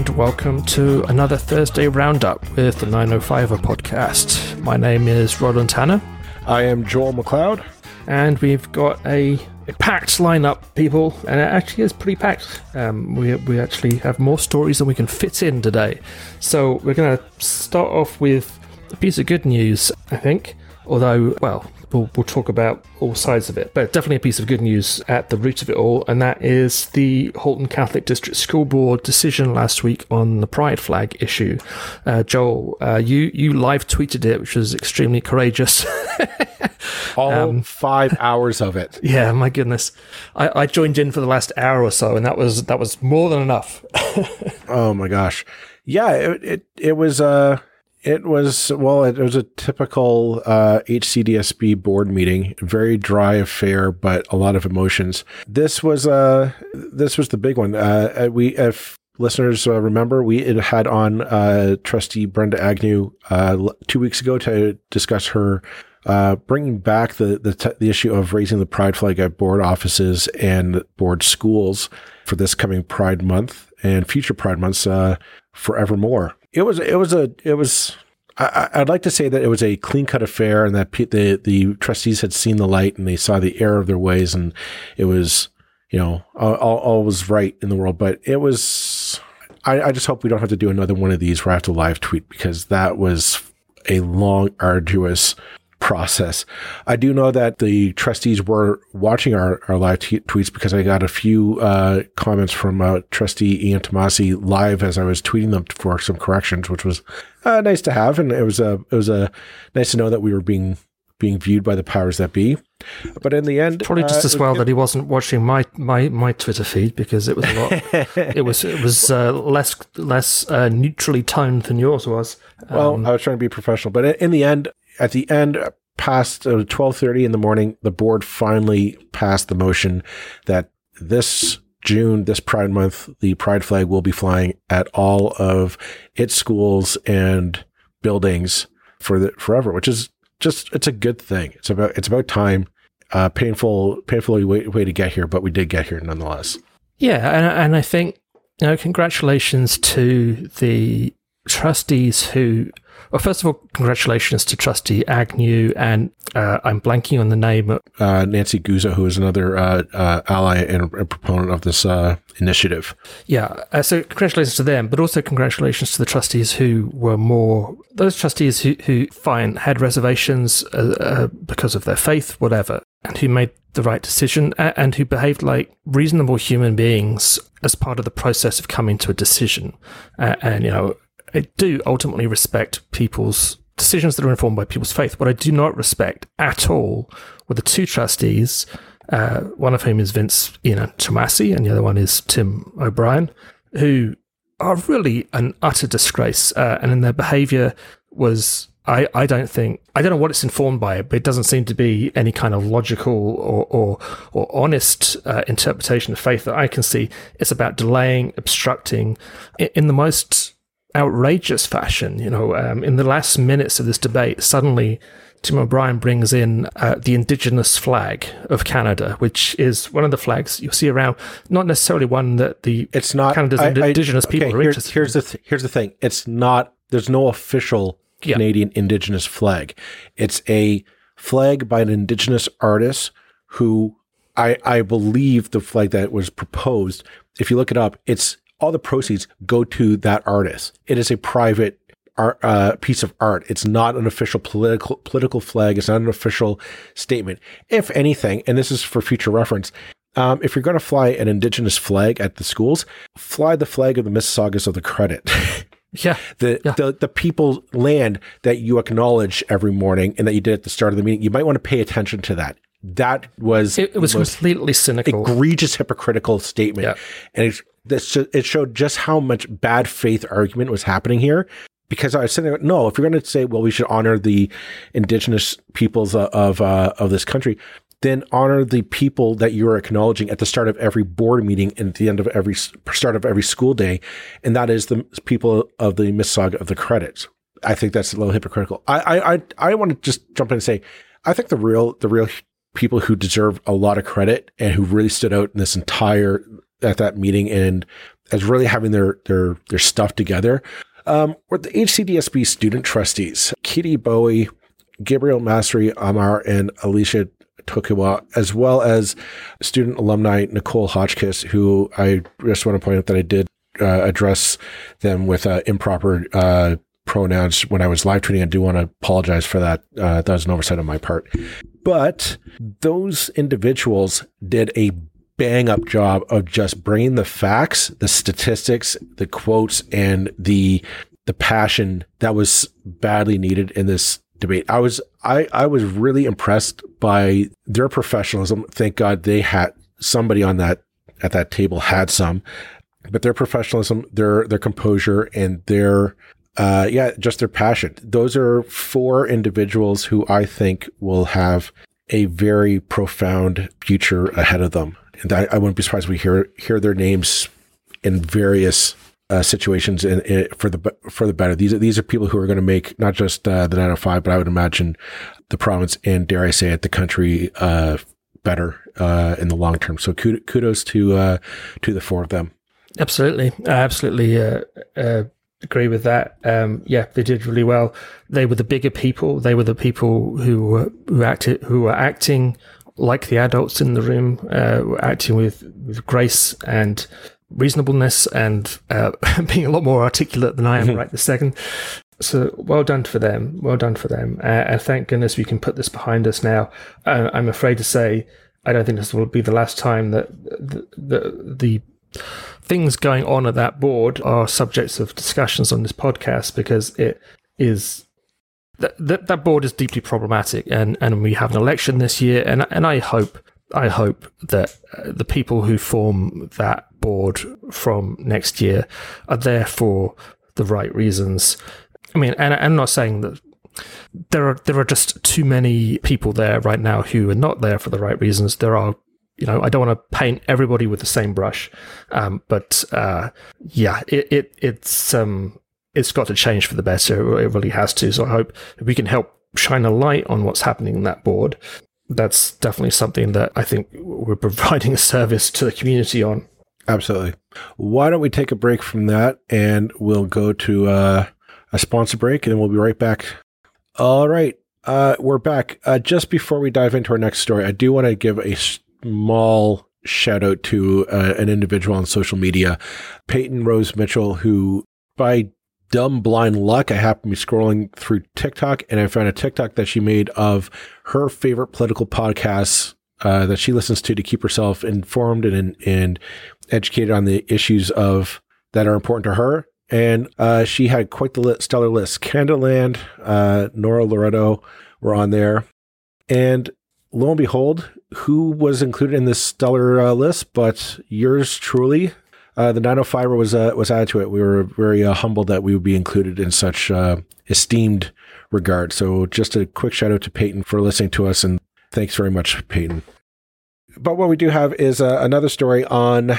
and welcome to another Thursday Roundup with the 905er podcast. My name is Roland Tanner. I am Joel McLeod. And we've got a, a packed lineup, people, and it actually is pretty packed. Um, we, we actually have more stories than we can fit in today. So we're going to start off with a piece of good news, I think. Although, well, we'll, we'll talk about all sides of it. But definitely a piece of good news at the root of it all, and that is the Halton Catholic District School Board decision last week on the pride flag issue. Uh, Joel, uh, you you live tweeted it, which was extremely courageous. all um, five hours of it. Yeah, my goodness, I, I joined in for the last hour or so, and that was that was more than enough. oh my gosh, yeah, it it, it was. Uh it was well. It was a typical uh, HCDSB board meeting. Very dry affair, but a lot of emotions. This was uh this was the big one. Uh, uh we, if listeners uh, remember, we had on uh, Trustee Brenda Agnew uh, two weeks ago to discuss her uh, bringing back the the, t- the issue of raising the pride flag at board offices and board schools for this coming Pride Month and future Pride months uh, forevermore it was it was a it was I, would like to say that it was a clean cut affair and that the the trustees had seen the light and they saw the error of their ways and it was you know all, all was right in the world. But it was I, I just hope we don't have to do another one of these where I have to live tweet because that was a long arduous process. I do know that the trustees were watching our, our live t- tweets because I got a few uh, comments from uh, trustee Iantomasi live as I was tweeting them for some corrections, which was uh, nice to have, and it was a it was a nice to know that we were being being viewed by the powers that be. But in the end, probably just uh, as well it, that he wasn't watching my, my, my Twitter feed because it was a lot. it was it was uh, less less uh, neutrally toned than yours was. Um, well, I was trying to be professional, but in the end, at the end, past uh, 12:30 in the morning, the board finally passed the motion that this June, this Pride Month, the Pride flag will be flying at all of its schools and buildings for the forever, which is just it's a good thing. It's about it's about time. Uh, painful, painfully way, way to get here, but we did get here nonetheless. Yeah, and, and I think you know, congratulations to the trustees who well, first of all, congratulations to Trustee Agnew, and uh, I'm blanking on the name. Uh, Nancy Guzzo, who is another uh, uh ally and, a proponent of this uh, initiative. Yeah, uh, so congratulations to them, but also congratulations to the trustees who were more those trustees who who fine had reservations because of their faith, whatever, and who made the right decision and who behaved like reasonable human beings as part of the process of coming to a decision. and you know I do ultimately respect people's decisions that are informed by people's faith. What I do not respect at all were the two trustees, uh, one of whom is Vince you know, Tomasi, and the other one is Tim O'Brien, who are really an utter disgrace. Uh, and in their behavior was I, I don't think I don't know what it's informed by, but it doesn't seem to be any kind of logical or or, or honest uh, interpretation of faith that I can see. It's about delaying, obstructing, in, in the most outrageous fashion. You know, um, in the last minutes of this debate, suddenly Tim O'Brien brings in uh, the Indigenous flag of Canada, which is one of the flags you'll see around. Not necessarily one that the it's not Canada's I, Indigenous I, people okay, are here's, interested. Here's the th- here's the thing. It's not. There's no official yeah. Canadian Indigenous flag. It's a flag by an Indigenous artist who I I believe the flag that was proposed. If you look it up, it's all the proceeds go to that artist. It is a private art, uh, piece of art. It's not an official political political flag. It's not an official statement. If anything, and this is for future reference, um, if you're going to fly an indigenous flag at the schools, fly the flag of the Mississaugas of the Credit. Yeah. The, yeah. the the people land that you acknowledge every morning and that you did at the start of the meeting, you might want to pay attention to that. That was it, it was completely cynical, egregious, hypocritical statement, yeah. and it's this it showed just how much bad faith argument was happening here. Because I was sitting there, no, if you're going to say, well, we should honor the indigenous peoples of uh, of this country, then honor the people that you are acknowledging at the start of every board meeting and at the end of every start of every school day, and that is the people of the Mississauga of the credits. I think that's a little hypocritical. I I I, want to just jump in and say, I think the real the real people who deserve a lot of credit and who really stood out in this entire at that meeting and as really having their their their stuff together um, were the HCDSB student trustees, Kitty Bowie, Gabriel Mastery Amar, and Alicia Tokiwa, as well as student alumni Nicole Hotchkiss, who I just want to point out that I did uh, address them with uh, improper uh, pronouns when I was live tweeting. I do want to apologize for that. Uh, that was an oversight on my part. But those individuals did a bang up job of just bringing the facts, the statistics, the quotes, and the the passion that was badly needed in this debate. I was I I was really impressed by their professionalism. Thank God they had somebody on that at that table had some, but their professionalism, their their composure, and their uh, yeah, just their passion. Those are four individuals who I think will have a very profound future ahead of them and I, I wouldn't be surprised if we hear hear their names in various uh, situations in, in, for the for the better. These are these are people who are going to make not just uh, the 905, but I would imagine the province and dare I say it, the country uh, better uh, in the long term. So kudos to uh, to the four of them. Absolutely, I absolutely uh, agree with that. Um, yeah, they did really well. They were the bigger people. They were the people who were who acted who were acting like the adults in the room, uh, acting with, with grace and reasonableness and uh, being a lot more articulate than I am mm-hmm. right this second. So well done for them. Well done for them. Uh, and thank goodness we can put this behind us now. Uh, I'm afraid to say, I don't think this will be the last time that the, the, the things going on at that board are subjects of discussions on this podcast because it is that, that, that board is deeply problematic, and, and we have an election this year, and and I hope I hope that uh, the people who form that board from next year are there for the right reasons. I mean, and I'm not saying that there are there are just too many people there right now who are not there for the right reasons. There are, you know, I don't want to paint everybody with the same brush, um, but uh, yeah, it, it it's um, it's got to change for the better. It really has to. So I hope we can help shine a light on what's happening in that board. That's definitely something that I think we're providing a service to the community on. Absolutely. Why don't we take a break from that and we'll go to uh, a sponsor break and then we'll be right back. All right. Uh, we're back. Uh, just before we dive into our next story, I do want to give a small shout out to uh, an individual on social media, Peyton Rose Mitchell, who by dumb blind luck, I happened to be scrolling through TikTok and I found a TikTok that she made of her favorite political podcasts uh, that she listens to to keep herself informed and and educated on the issues of that are important to her. And uh, she had quite the stellar list. Canadaland, uh, Nora Loreto were on there, and lo and behold, who was included in this stellar uh, list? But yours truly, uh, the 905 was uh, was added to it. We were very uh, humbled that we would be included in such uh, esteemed regard. So, just a quick shout out to Peyton for listening to us, and thanks very much, Peyton. But what we do have is uh, another story on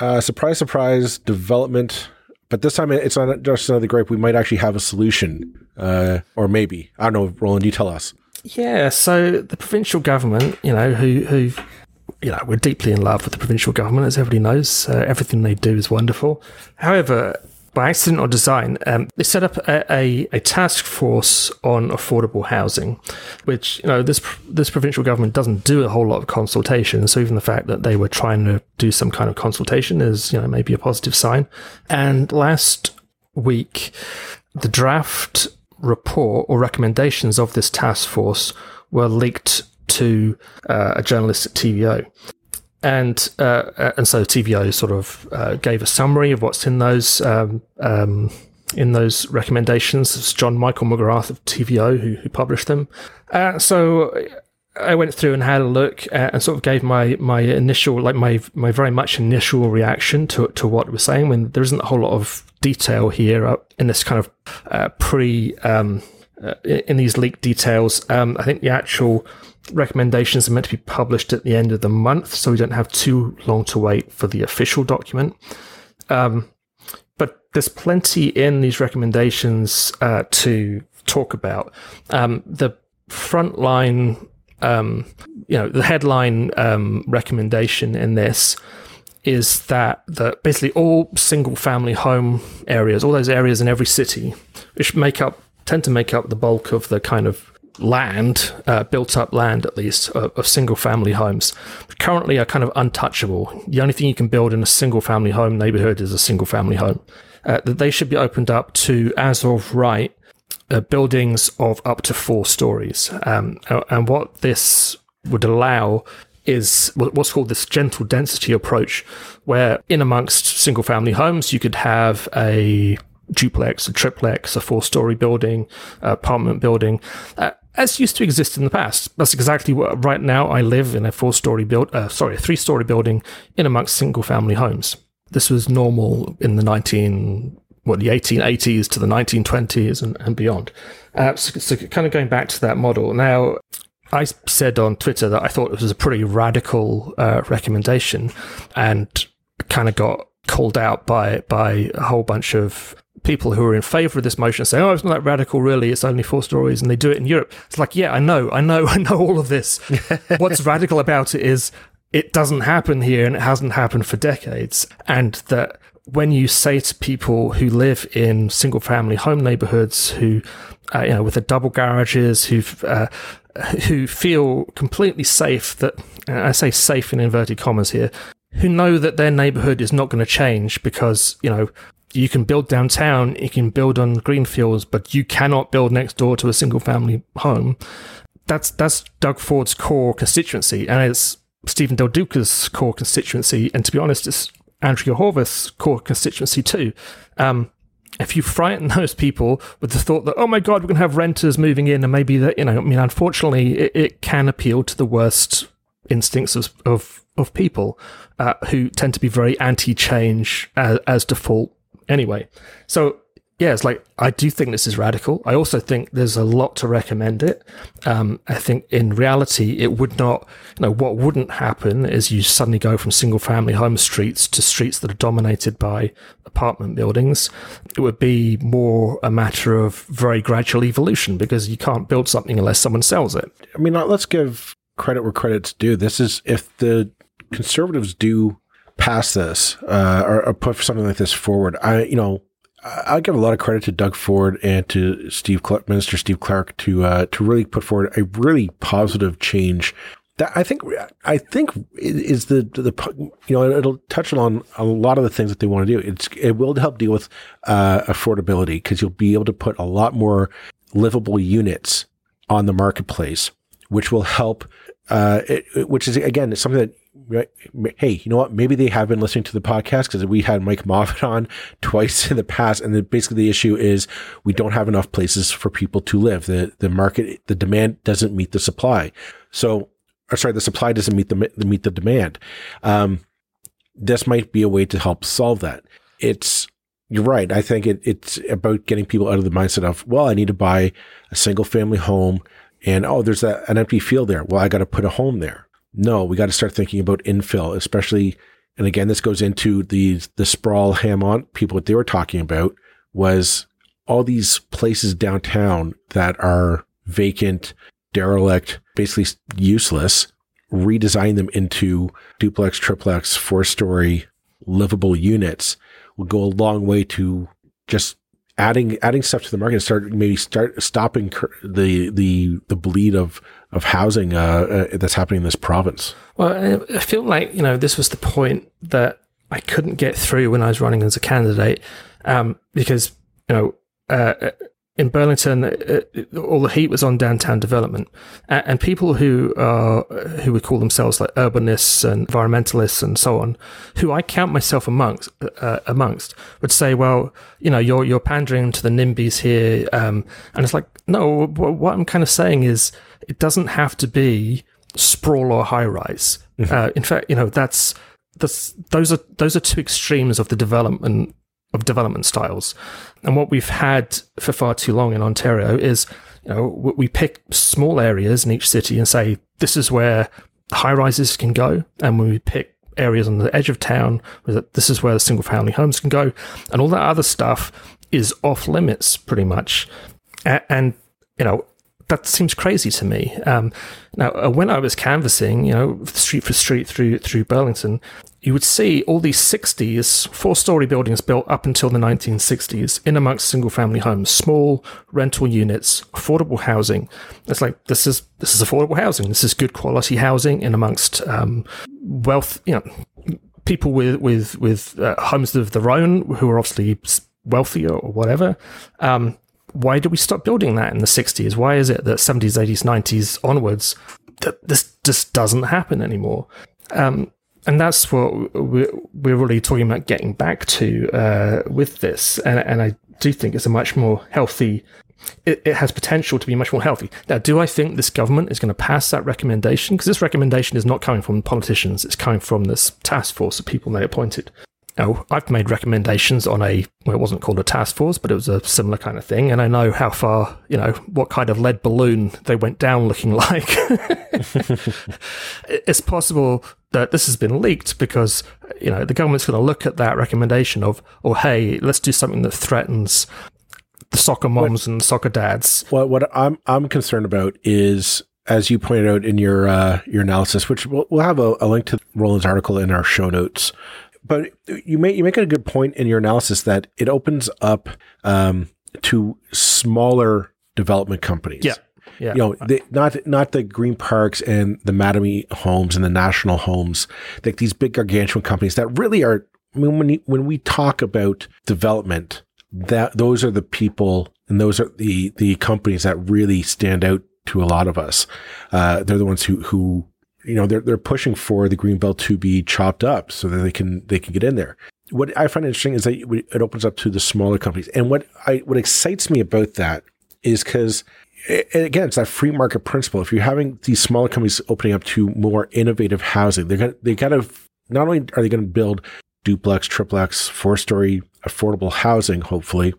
uh, surprise, surprise development. But this time it's not just another grape. We might actually have a solution, or maybe I don't know. Roland, you tell us. Yeah. So the provincial government, you know, who who you know, we're deeply in love with the provincial government, as everybody knows. Uh, everything they do is wonderful. However, by accident or design, um, they set up a, a, a, task force on affordable housing, which you know this this provincial government doesn't do a whole lot of consultation. So even the fact that they were trying to do some kind of consultation is you know maybe a positive sign. And last week, the draft report or recommendations of this task force were leaked to uh, a journalist at TVO. And uh, and so TVO sort of uh, gave a summary of what's in those um, um, in those recommendations. It's John Michael McGrath of TVO who, who published them. Uh, so I went through and had a look uh, and sort of gave my my initial, like my my very much initial reaction to to what it was saying. When there isn't a whole lot of detail here uh, in this kind of uh, pre um, uh, in these leaked details. Um, I think the actual recommendations are meant to be published at the end of the month, so we don't have too long to wait for the official document. Um, but there's plenty in these recommendations uh, to talk about. Um, the frontline, um, you know, the headline um, recommendation in this is that that basically all single family home areas, all those areas in every city, which make up tend to make up the bulk of the kind of land, uh, built up land at least, of, of single family homes, currently are kind of untouchable. The only thing you can build in a single family home neighborhood is a single family home. Uh, that they should be opened up to, as of right, uh, buildings of up to four stories. Um, and what this would allow is what's called this gentle density approach, where in amongst single family homes, you could have a duplex, a triplex, a four story building, apartment building. Uh, as used to exist in the past. That's exactly what right now I live in a four story build, uh, sorry, a three story building in amongst single family homes. This was normal in the 19, what, the 1880s to the 1920s and, and beyond. Uh, so, so, kind of going back to that model. Now, I said on Twitter that I thought it was a pretty radical uh, recommendation and kind of got called out by by a whole bunch of people who are in favor of this motion say, "Oh, it's not that radical, really. It's only four stories," and they do it in Europe. It's like, yeah, I know, I know, I know all of this. What's radical about it is it doesn't happen here, and it hasn't happened for decades, and that when you say to people who live in single family home neighborhoods who uh, you know with the double garages who uh, who feel completely safe that I say safe in inverted commas here who know that their neighborhood is not going to change because you know you can build downtown, you can build on greenfields, but you cannot build next door to a single family home. That's that's Doug Ford's core constituency, and it's Stephen Del Duca's core constituency, and to be honest, it's Andrea Horwath's core constituency too. Um, if you frighten those people with the thought that oh my god we're going to have renters moving in and maybe that you know i mean unfortunately it, it can appeal to the worst instincts of of, of people uh, who tend to be very anti-change as, as default anyway. So yeah, it's like I do think this is radical. I also think there's a lot to recommend it. Um, I think in reality, it would not. You know, what wouldn't happen is you suddenly go from single-family home streets to streets that are dominated by apartment buildings. It would be more a matter of very gradual evolution because you can't build something unless someone sells it. I mean, let's give credit where credit's due. This is if the conservatives do pass this uh, or, or, put something like this forward, I you know I give a lot of credit to Doug Ford and to Steve Clark, Minister Steve Clark to uh, to really put forward a really positive change. That I think I think is the the you know it'll touch on a lot of the things that they want to do. It's it will help deal with uh, affordability because you'll be able to put a lot more livable units on the marketplace, which will help. Uh, it, which is again something that hey, you know what? Maybe they have been listening to the podcast because we had Mike Moffat on twice in the past. And basically the issue is we don't have enough places for people to live. The, the market, the demand doesn't meet the supply. So, or sorry, the supply doesn't meet the, meet the demand. Um, this might be a way to help solve that. It's, you're right. I think it, it's about getting people out of the mindset of, well, I need to buy a single family home and, oh, there's a, an empty field there. Well, I got to put a home there no, we got to start thinking about infill, especially. And again, this goes into the the Sprawl HamOnt people. What they were talking about was all these places downtown that are vacant, derelict, basically useless. Redesign them into duplex, triplex, four story livable units will go a long way to just adding adding stuff to the market start maybe start stopping the the the bleed of of housing uh, uh, that's happening in this province. Well, I feel like you know this was the point that I couldn't get through when I was running as a candidate um, because you know uh, in Burlington, uh, all the heat was on downtown development, and, and people who are who would call themselves like urbanists and environmentalists and so on, who I count myself amongst, uh, amongst, would say, "Well, you know, you're you're pandering to the NIMBYs here," um, and it's like, no, what I'm kind of saying is, it doesn't have to be sprawl or high rise. Mm-hmm. Uh, in fact, you know, that's that's those are those are two extremes of the development of development styles. And what we've had for far too long in Ontario is, you know, we pick small areas in each city and say, this is where high rises can go. And we pick areas on the edge of town, this is where the single family homes can go. And all that other stuff is off limits pretty much. And, you know, that seems crazy to me. Um, now, uh, when I was canvassing, you know, street for street through through Burlington, you would see all these 60s four story buildings built up until the 1960s in amongst single family homes, small rental units, affordable housing. It's like this is this is affordable housing. This is good quality housing in amongst um, wealth, you know, people with with with uh, homes of their own who are obviously wealthier or whatever. Um, why do we stop building that in the 60s? Why is it that 70s, 80s, 90s onwards that this just doesn't happen anymore? Um, and that's what we're, really talking about getting back to uh, with this. And, and I do think it's a much more healthy. It, it, has potential to be much more healthy. Now, do I think this government is going to pass that recommendation? Because this recommendation is not coming from politicians; it's coming from this task force of people they appointed. Now, I've made recommendations on a well, it wasn't called a task force, but it was a similar kind of thing, and I know how far, you know, what kind of lead balloon they went down looking like. it's possible that this has been leaked because you know the government's going to look at that recommendation of, oh hey, let's do something that threatens the soccer moms what, and soccer dads. Well, what I'm I'm concerned about is, as you pointed out in your uh, your analysis, which we'll, we'll have a, a, link to Roland's article in our show notes. But you make you make a good point in your analysis that it opens up um, to smaller development companies. Yeah. Yeah. You know, they, not not the green parks and the Mattamy homes and the national homes, like these big gargantuan companies that really are. I mean, when you, when we talk about development, that those are the people and those are the the companies that really stand out to a lot of us. Uh, they're the ones who who you know they're they're pushing for the green belt to be chopped up so that they can they can get in there. What I find interesting is that it opens up to the smaller companies, and what I what excites me about that is because again, it's that free market principle. If you're having these smaller companies opening up to more innovative housing, they're gonna they gotta not only are they going to build duplex, triplex, four story affordable housing, hopefully,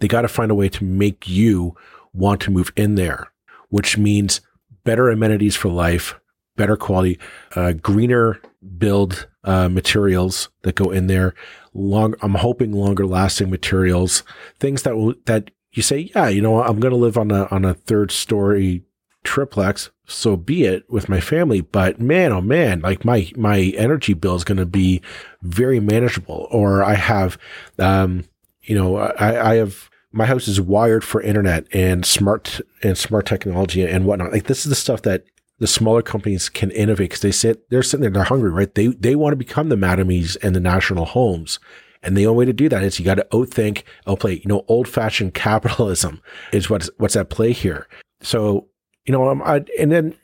they got to find a way to make you want to move in there, which means better amenities for life, better quality, uh, greener build uh, materials that go in there. Long, I'm hoping longer lasting materials, things that will that you say, yeah, you know, I'm going to live on a on a third story triplex, so be it with my family. But man, oh man, like my my energy bill is going to be very manageable. Or I have, um, you know, I, I have my house is wired for internet and smart and smart technology and whatnot. Like this is the stuff that the smaller companies can innovate because they sit they're sitting there they're hungry right they they want to become the Mattamys and the national homes and the only way to do that is you got to outthink, outplay, you know, old fashioned capitalism is what's, what's at play here. So, you know, um, I, and then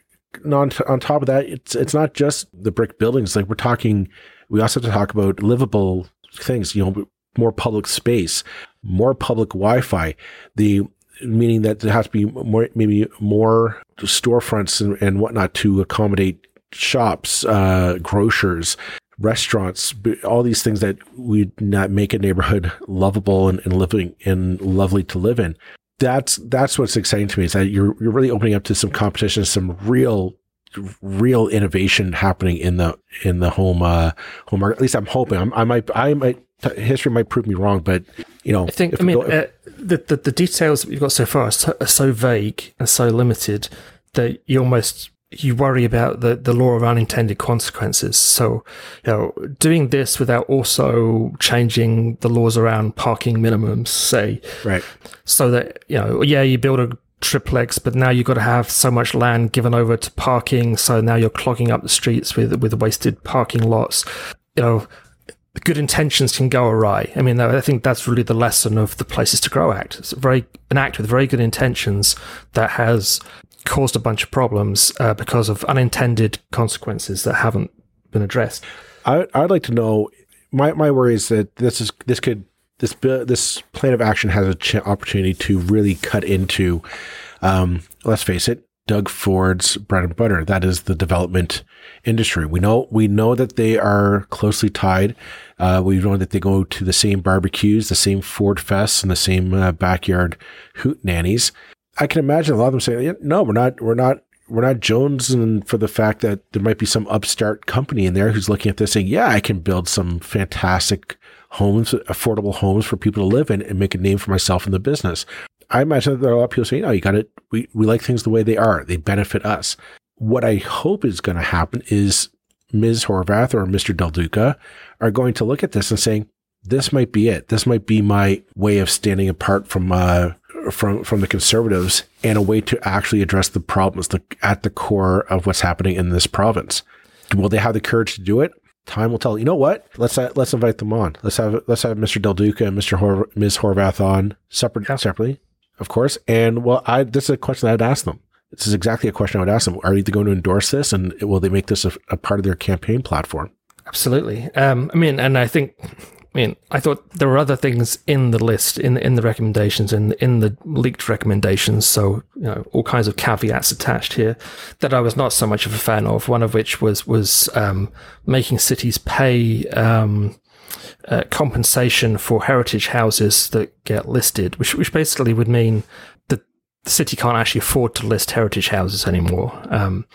on, on top of that, it's, it's not just the brick buildings. Like we're talking, we also have to talk about livable things, you know, more public space, more public Wi-Fi, the meaning that there has to be more, maybe more storefronts and, and whatnot to accommodate shops, uh, grocers, restaurants, all these things that would not make a neighborhood lovable and, and living and lovely to live in. That's that's what's exciting to me is that you're you're really opening up to some competition, some real real innovation happening in the in the home uh, home market. At least I'm hoping. I'm, I might I might history might prove me wrong, but you know, I think I mean go, uh, the, the, the details that we've got so far are so, are so vague and so limited that you almost you worry about the, the law of unintended consequences. So, you know, doing this without also changing the laws around parking minimums, say, right, so that you know, yeah, you build a triplex, but now you've got to have so much land given over to parking, so now you're clogging up the streets with with wasted parking lots. You know, good intentions can go awry. I mean, I think that's really the lesson of the Places to Grow Act. It's very an act with very good intentions that has caused a bunch of problems uh, because of unintended consequences that haven't been addressed. I, I'd like to know. My my worry is that this is this could this this plan of action has an ch- opportunity to really cut into. Um, let's face it, Doug Ford's bread and butter. That is the development industry. We know we know that they are closely tied. Uh, we know that they go to the same barbecues, the same Ford fests, and the same uh, backyard hoot nannies. I can imagine a lot of them saying, "No, we're not. We're not. We're not Jones." And for the fact that there might be some upstart company in there who's looking at this saying, "Yeah, I can build some fantastic homes, affordable homes for people to live in, and make a name for myself in the business." I imagine that there are a lot of people saying, "Oh, you got it. We we like things the way they are. They benefit us." What I hope is going to happen is Ms. Horwath or Mr. Del Duca are going to look at this and saying, "This might be it. This might be my way of standing apart from uh, from from the conservatives and a way to actually address the problems at the core of what's happening in this province." Will they have the courage to do it? Time will tell. You know what? Let's uh, let's invite them on. Let's have let's have Mr. Del Duca and Mr. Hor- Ms. Horwath on separate yeah. separately, of course. And well, I this is a question I'd ask them. This is exactly a question I would ask them. Are they going to endorse this, and will they make this a, a part of their campaign platform? Absolutely. Um, I mean, and I think I mean, I thought there were other things in the list, in in the recommendations, in, in the leaked recommendations. So you know, all kinds of caveats attached here that I was not so much of a fan of. One of which was was um, making cities pay um, uh, compensation for heritage houses that get listed, which which basically would mean that the city can't actually afford to list heritage houses anymore. Um,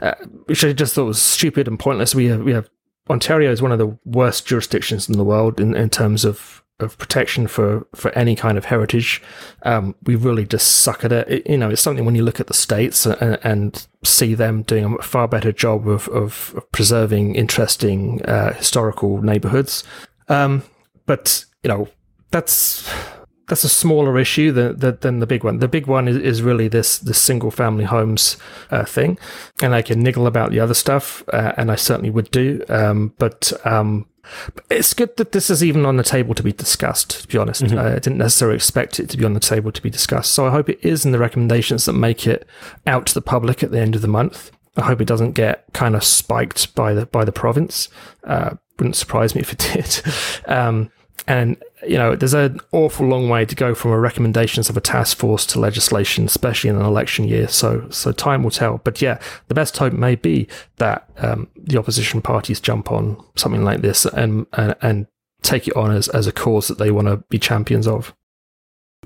uh, which I just thought was stupid and pointless. We have we have Ontario is one of the worst jurisdictions in the world in, in terms of, of protection for, for any kind of heritage. Um, we really just suck at it. it. You know, it's something when you look at the states and, and see them doing a far better job of, of, preserving interesting uh, historical neighborhoods. Um, but you know, that's that's a smaller issue than, than the big one. The big one is, is really this this single family homes uh, thing, and I can niggle about the other stuff, uh, and I certainly would do. Um, but um, it's good that this is even on the table to be discussed. To be honest, mm-hmm. I didn't necessarily expect it to be on the table to be discussed. So I hope it is in the recommendations that make it out to the public at the end of the month. I hope it doesn't get kind of spiked by the by the province. Uh, wouldn't surprise me if it did. Um, and, you know, there's an awful long way to go from a recommendations of a task force to legislation, especially in an election year. So, so time will tell. But yeah, the best hope may be that um, the opposition parties jump on something like this and, and, and take it on as, as a cause that they want to be champions of.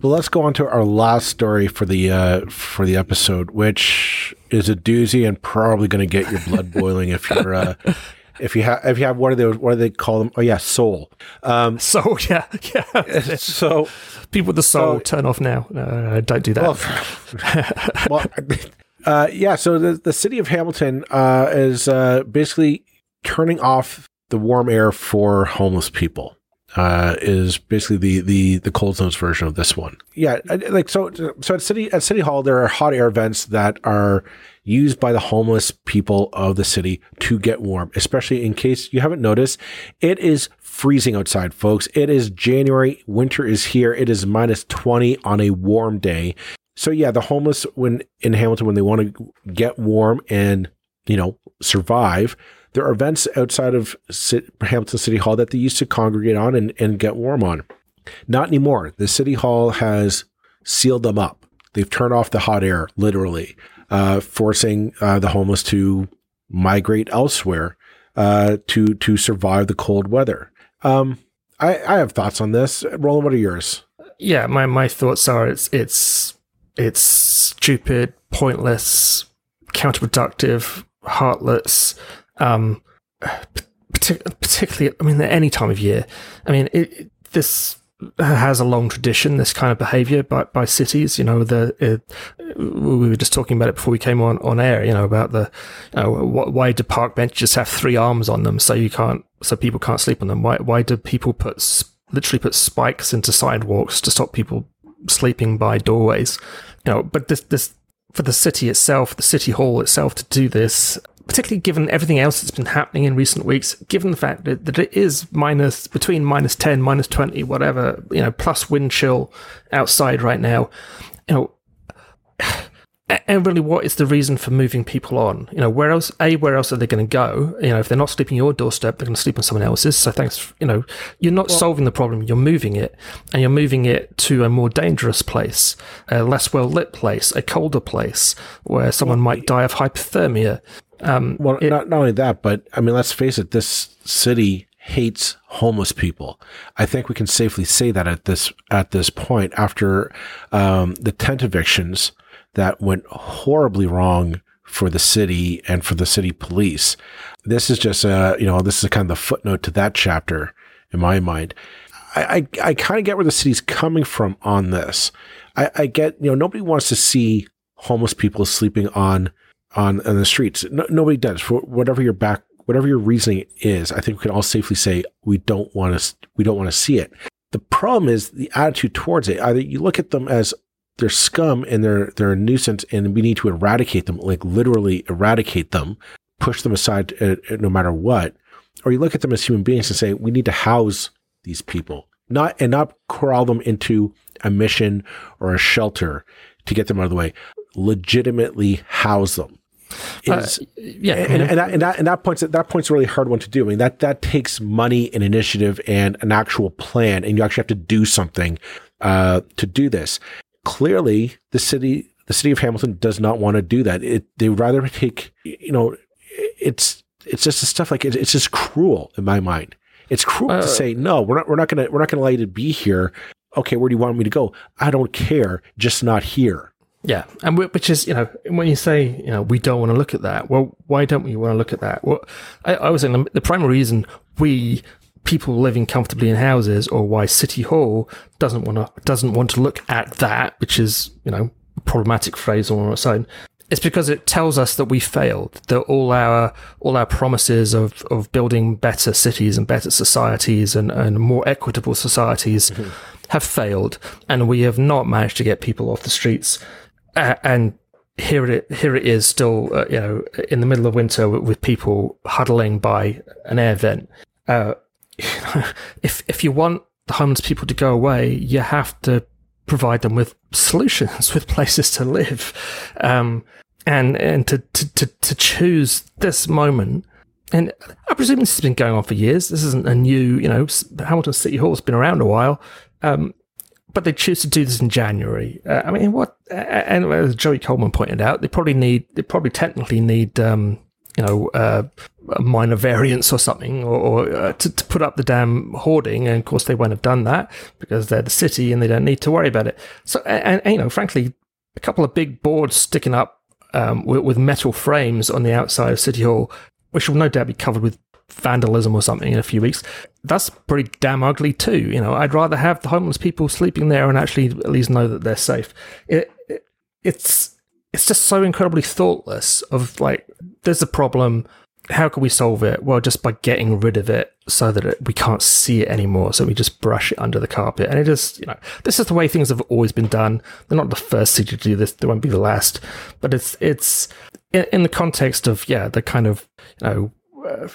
Well, let's go on to our last story for the uh, for the episode, which is a doozy and probably going to get your blood boiling if you're uh, if you have if you have what are they what do they call them? Oh yeah, soul. Um, soul, yeah, yeah. So people with the soul so, turn off now. Uh, don't do that. Well, well uh, yeah. So the the city of Hamilton uh, is uh, basically turning off the warm air for homeless people uh, is basically the the the cold zones version of this one. Yeah, like so so at city at city hall there are hot air vents that are used by the homeless people of the city to get warm. Especially in case you haven't noticed, it is freezing outside, folks. It is January, winter is here. It is minus 20 on a warm day. So yeah, the homeless when in Hamilton when they want to get warm and, you know, survive, there are events outside of Hamilton City Hall that they used to congregate on and, and get warm on. Not anymore. The City Hall has sealed them up. They've turned off the hot air, literally, uh, forcing uh, the homeless to migrate elsewhere uh, to to survive the cold weather. Um, I, I have thoughts on this. Roland, what are yours? Yeah, my, my thoughts are it's it's it's stupid, pointless, counterproductive, heartless, um, partic- particularly, I mean, at any time of year. I mean, it, it, this has a long tradition, this kind of behavior by, by cities. You know, the it, we were just talking about it before we came on, on air, you know, about the, you know, why do park benches have three arms on them so you can't, so people can't sleep on them? Why, why do people put, literally put spikes into sidewalks to stop people sleeping by doorways? You know, but this, this, for the city itself, the city hall itself to do this particularly given everything else that's been happening in recent weeks, given the fact that, that it is minus between minus 10, minus 20, whatever, you know, plus wind chill outside right now, you know, and really what is the reason for moving people on? You know, where else, A, where else are they going to go? You know, if they're not sleeping your doorstep, they're going to sleep on someone else's. So thanks, you know, you're not well, solving the problem, you're moving it and you're moving it to a more dangerous place, a less well lit place, a colder place where someone might die of hypothermia. Um, well, it, not, not only that, but I mean, let's face it, this city hates homeless people. I think we can safely say that at this at this point after um, the tent evictions that went horribly wrong for the city and for the city police. This is just a you know this is kind of the footnote to that chapter in my mind. I, I, I kind of get where the city's coming from on this. I, I get, you know, nobody wants to see homeless people sleeping on on, on the streets. No, nobody does. For whatever your back, whatever your reasoning is, I think we can all safely say we don't want to we don't want to see it. The problem is the attitude towards it. Either you look at them as they're scum and they're they're a nuisance, and we need to eradicate them, like literally eradicate them, push them aside uh, uh, no matter what, or you look at them as human beings and say we need to house these people, not and not corral them into a mission or a shelter to get them out of the way. Legitimately house them. Is, uh, yeah, and, and, that, and that and that point's that point's a really hard one to do. I mean that that takes money and initiative and an actual plan, and you actually have to do something uh, to do this. Clearly, the city the city of Hamilton does not want to do that. It they would rather take you know it's it's just stuff like it, it's just cruel in my mind. It's cruel uh, to say no. We're not we're not gonna we're not gonna allow you to be here. Okay, where do you want me to go? I don't care. Just not here. Yeah, and which is you know when you say you know we don't want to look at that, well, why don't we want to look at that? Well, I, I was saying the primary reason we people living comfortably in houses, or why City Hall doesn't want to doesn't want to look at that, which is you know a problematic phrase on its own. It's because it tells us that we failed. That all our all our promises of of building better cities and better societies and, and more equitable societies mm-hmm. have failed, and we have not managed to get people off the streets and here it here it is still uh, you know in the middle of winter with, people huddling by an air vent. Uh, if if you want the homeless people to go away, you have to provide them with solutions, with places to live, um, and and to, to to to choose this moment. And I presume this has been going on for years. This isn't a new, you know, Hamilton City Hall has been around a while. Um, but they choose to do this in January. Uh, I mean, what? And as Joey Coleman pointed out, they probably need, they probably technically need, um, you know, uh, a minor variance or something, or, or uh, to, to, put up the damn hoarding. And of course, they won't have done that because they're the city and they don't need to worry about it. So, and, and you know, frankly, a couple of big boards sticking up um, with, with metal frames on the outside of City Hall, which will no doubt be covered with vandalism or something in a few weeks, that's pretty damn ugly too. You know, I'd rather have the homeless people sleeping there and actually at least know that they're safe. It, it it's it's just so incredibly thoughtless. Of like, there's a problem. How can we solve it? Well, just by getting rid of it so that it, we can't see it anymore. So we just brush it under the carpet. And it just, you know, this is the way things have always been done. They're not the first city to do this. They won't be the last. But it's it's in, in the context of yeah, the kind of you know uh,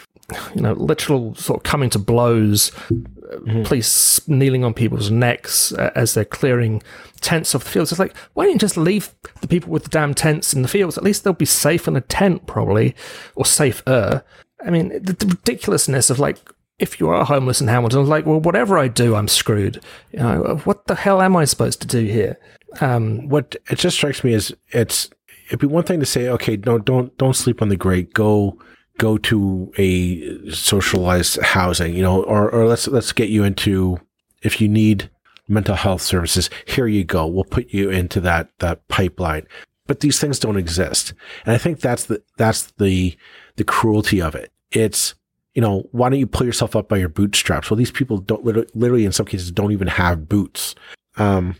you know, literal sort of coming to blows, mm-hmm. police kneeling on people's necks uh, as they're clearing tents off the fields. It's like, why don't you just leave the people with the damn tents in the fields? At least they'll be safe in a tent, probably, or safer. I mean, the, the ridiculousness of like, if you are homeless in Hamilton, like, well, whatever I do, I'm screwed. You know, what the hell am I supposed to do here? Um, what it just strikes me is it's it'd be one thing to say, okay, no, don't don't sleep on the grate. Go go to a socialized housing, you know, or, or let's, let's get you into, if you need mental health services, here you go. We'll put you into that, that pipeline. But these things don't exist. And I think that's the, that's the, the cruelty of it. It's, you know, why don't you pull yourself up by your bootstraps? Well, these people don't literally, in some cases, don't even have boots. Um,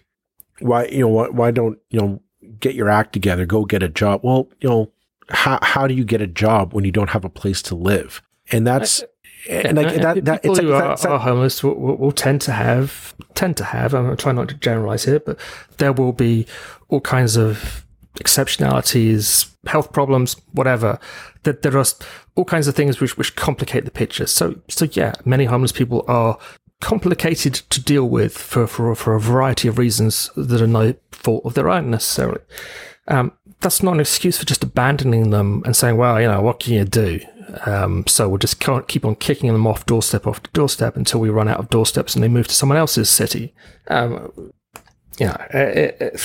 why, you know, why, why don't, you know, get your act together, go get a job? Well, you know, how how do you get a job when you don't have a place to live? And that's and like that, that people who like, are, that, are, homeless will, will, will, tend to have tend to have. I'm trying not to generalize here, but there will be all kinds of exceptionalities, health problems, whatever. That there are all kinds of things which which complicate the picture. So so yeah, many homeless people are complicated to deal with for for for a variety of reasons that are no fault of their own necessarily. Um, that's not an excuse for just abandoning them and saying, well, you know, what can you do? Um, so we'll just keep on kicking them off doorstep after doorstep until we run out of doorsteps and they move to someone else's city. Um, yeah, it,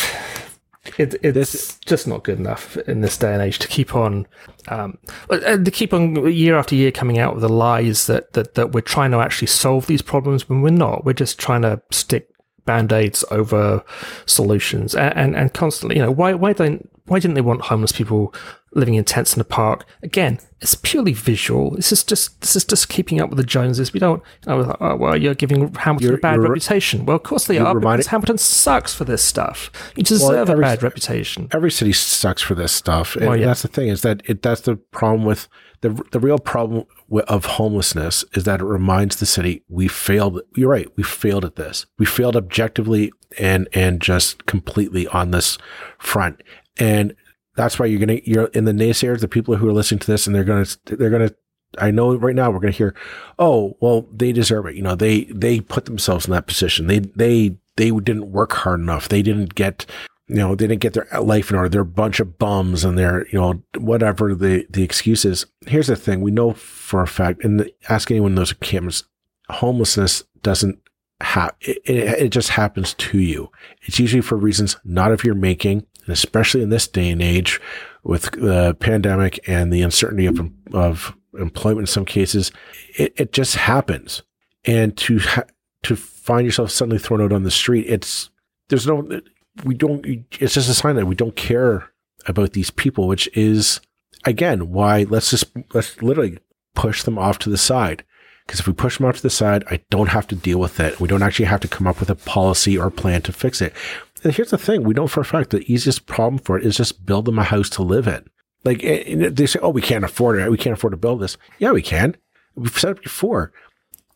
it, it, it's just not good enough in this day and age to keep on um, uh, to keep on year after year coming out with the lies that, that that we're trying to actually solve these problems when we're not. We're just trying to stick band-aids over solutions and, and, and constantly you know why why don't why didn't they want homeless people living in tents in the park? Again, it's purely visual. This is just this is just keeping up with the Joneses. We don't. Oh, oh well, you're giving Hamilton You're- a bad reputation. Well, of course they are reminding- because Hamilton sucks for this stuff. You deserve every- a bad reputation. every city sucks for this stuff. And Well, yeah. that's the thing is that it that's the problem with the the real problem of homelessness is that it reminds the city we failed. You're right, we failed at this. We failed objectively and and just completely on this front. And that's why you're gonna you're in the naysayers, the people who are listening to this, and they're gonna they're gonna. I know right now we're gonna hear, oh well, they deserve it. You know, they they put themselves in that position. They they they didn't work hard enough. They didn't get you know, they didn't get their life in order. They're a bunch of bums and they're, you know, whatever the, the excuse is. Here's the thing. We know for a fact, and ask anyone in those cameras, homelessness doesn't have, it, it, it just happens to you. It's usually for reasons not of your making, and especially in this day and age with the pandemic and the uncertainty of, of employment in some cases, it, it just happens. And to, ha- to find yourself suddenly thrown out on the street, it's, there's no, we don't it's just a sign that we don't care about these people which is again why let's just let's literally push them off to the side. Because if we push them off to the side i don't have to deal with it. We don't actually have to come up with a policy or plan to fix it and here's the thing we know for a fact the easiest problem for it is just build them a house to live in. Like and they say oh we can't afford it. We can't afford to build this. Yeah we can. We've said it before.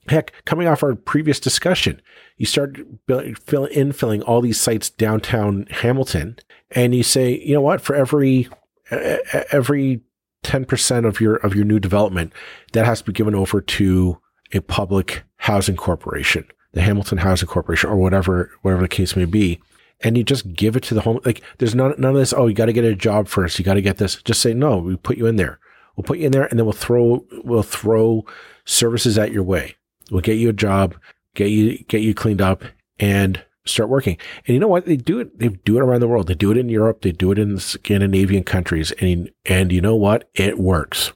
Heck, coming off our previous discussion, you start fill, infilling all these sites downtown Hamilton, and you say, you know what? For every e- e- every ten percent of your of your new development, that has to be given over to a public housing corporation, the Hamilton Housing Corporation, or whatever whatever the case may be. And you just give it to the home. Like there's none none of this. Oh, you got to get a job first. You got to get this. Just say no. We put you in there. We'll put you in there, and then we'll throw we'll throw services at your way. We'll get you a job, get you get you cleaned up, and start working. And you know what? They do it. They do it around the world. They do it in Europe. They do it in Scandinavian countries. And and you know what? It works.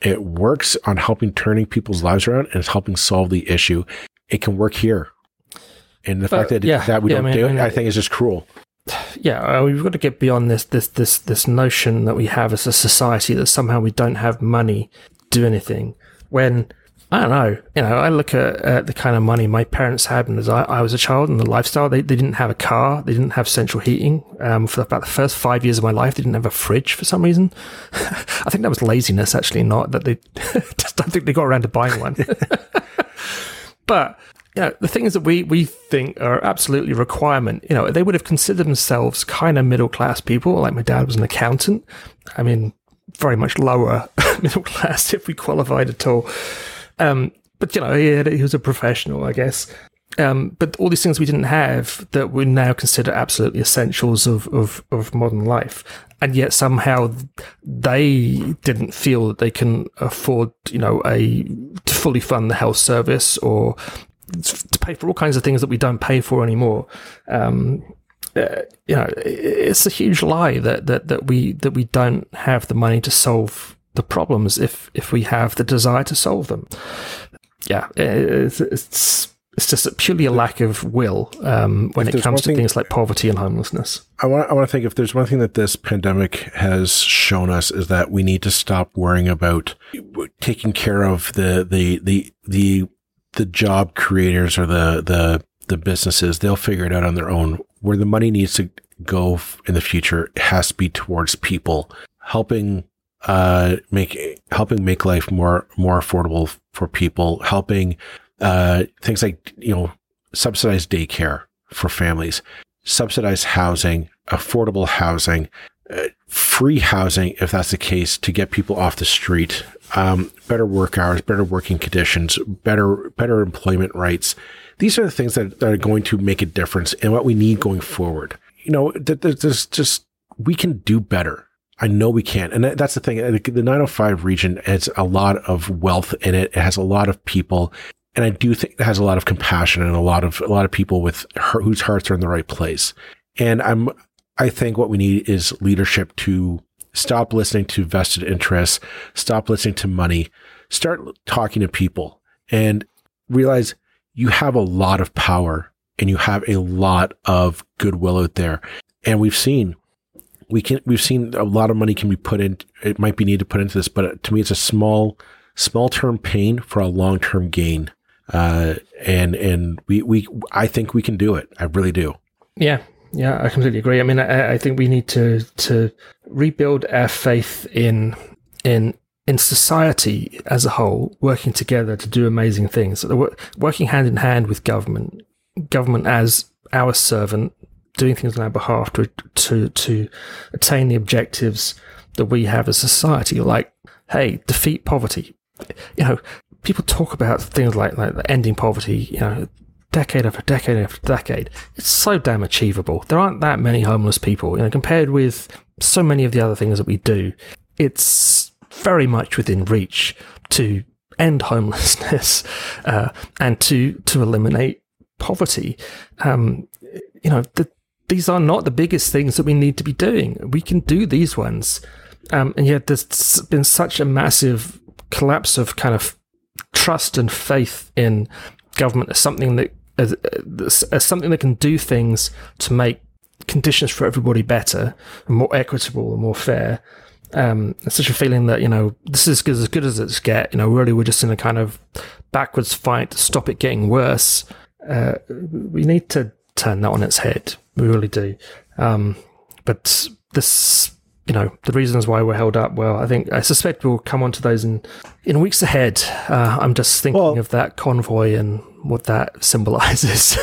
It works on helping turning people's lives around, and it's helping solve the issue. It can work here. And the But, fact that yeah, that we yeah, don't I mean- do I it, mean, I think is just cruel. yeah, we've got to get beyond this this this this notion that we have as a society that somehow we don't have money to do anything. When I don't know, you know, I look at, at the kind of money my parents had when as I, I was a child and the lifestyle. They, they didn't have a car, they didn't have central heating. Um, for about the first five years of my life, they didn't have a fridge for some reason. I think that was laziness, actually, not that they just don't think they got around to buying one. but you know, the things that we, we think are absolutely requirement, you know, they would have considered themselves kind of middle class people. Like my dad was an accountant. I mean, very much lower middle class if we qualified at all. Um, but you know, he, had, he was a professional, I guess. Um, but all these things we didn't have that we now consider absolutely essentials of, of, of modern life. And yet somehow they didn't feel that they can afford, you know, a to fully fund the health service or to pay for all kinds of things that we don't pay for anymore. Um, uh, you know, it's a huge lie that, that, that we that we don't have the money to solve the problems if if we have the desire to solve them. Yeah, it's it's, it's just purely a lack of will um, when If it comes to thing- things like poverty and homelessness. I want I want to think if there's one thing that this pandemic has shown us is that we need to stop worrying about taking care of the the the the the job creators or the the the businesses. They'll figure it out on their own. Where the money needs to go in the future has to be towards people helping uh make helping make life more more affordable for people helping uh things like you know subsidized daycare for families subsidized housing, affordable housing, uh, free housing, if that's the case, to get people off the street, um, better work hours, better working conditions, better better employment rights. These are the things that, that are going to make a difference in what we need going forward. You know, th- th- there's just we can do better. I know we can, and that's the thing. The the 905 region has a lot of wealth in it. It has a lot of people, and I do think it has a lot of compassion and a lot of a lot of people with whose hearts are in the right place. And I'm I think what we need is leadership to stop listening to vested interests, stop listening to money, start talking to people, and realize you have a lot of power and you have a lot of goodwill out there. And we've seen we can we've seen a lot of money can be put in. It might be needed to put into this, but to me, it's a small small term pain for a long term gain. Uh, and and we we I think we can do it. I really do. Yeah, yeah, I completely agree. I mean, I, I think we need to to rebuild our faith in in in society as a whole, working together to do amazing things, working hand in hand with government, government as our servant, doing things on our behalf to to to attain the objectives that we have as society. Like, hey, defeat poverty. You know, people talk about things like like ending poverty. You know, decade after decade after decade. It's so damn achievable. There aren't that many homeless people. You know, compared with so many of the other things that we do, it's very much within reach to end homelessness uh, and to to eliminate poverty. Um, you know, the, these are not the biggest things that we need to be doing. We can do these ones, um, and yet there's been such a massive collapse of kind of trust and faith in government as something that as, as something that can do things to make conditions for everybody better, and more equitable, and more fair. Um, it's such a feeling that you know this is as good as it's get. You know, really, we're just in a kind of backwards fight to stop it getting worse. Uh, we need to turn that on its head. We really do. Um, but this, you know, the reasons why we're held up. Well, I think I suspect we'll come onto those in in weeks ahead. Uh, I'm just thinking well, of that convoy and what that symbolizes.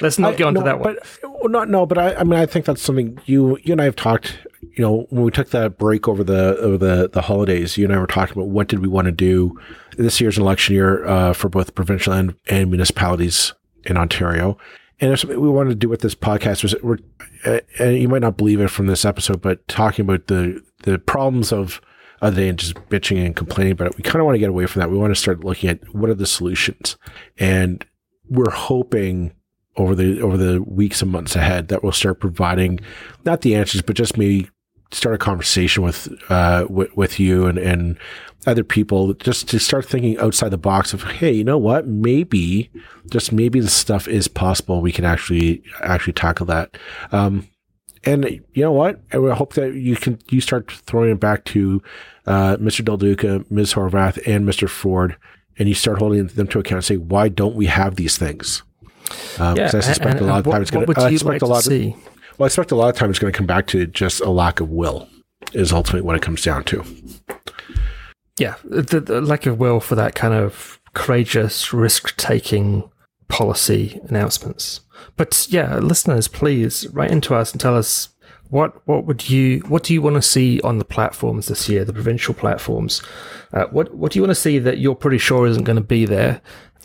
Let's not I, get onto no, that one. But well, not no, but I, I mean, I think that's something you you and I have talked. You know, when we took that break over the over the the holidays, you and I were talking about what did we want to do. This year's an election year uh, for both provincial and, and municipalities in Ontario. And if we wanted to do with this podcast was we're, uh, and you might not believe it from this episode, but talking about the the problems of other than just bitching and complaining about it, we kind of want to get away from that. We want to start looking at what are the solutions, and we're hoping over the over the weeks and months ahead that we'll start providing not the answers, but just maybe start a conversation with uh, with, with you and and other people just to start thinking outside the box of hey you know what? Maybe just maybe the stuff is possible. We can actually actually tackle that. Um, and you know what i hope that you can you start throwing it back to uh, mr del duca ms Horwath and mr ford and you start holding them to account and say why don't we have these things um, yeah, I suspect and, a lot of times it's going to. I expect like a lot. Of, well, I expect a lot of times it's going to come back to just a lack of will. Is ultimately what it comes down to yeah, the, the lack of will for that kind of courageous, risk taking policy announcements. But yeah, listeners, please write into us and tell us what what would you what do you want to see on the platforms this year, the provincial platforms? Uh, what what do you want to see that you're pretty sure isn't going to be there,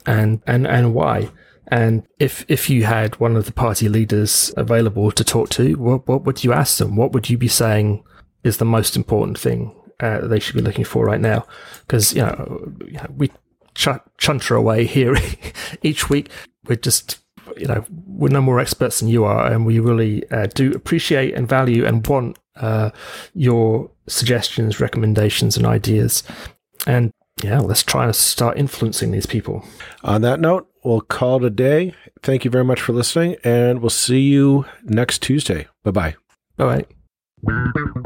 and and and why? And if if you had one of the party leaders available to talk to, what what would you ask them? What would you be saying is the most important thing uh, they should be looking for right now. Because you know, we ch- chunter away here each week. We're just you know we're no more experts than you are, and we really uh, do appreciate and value and want uh, your suggestions, recommendations, and ideas. And yeah, let's try and start influencing these people. On that note, we'll call it a day. Thank you very much for listening, and we'll see you next Tuesday. Bye bye. Bye bye.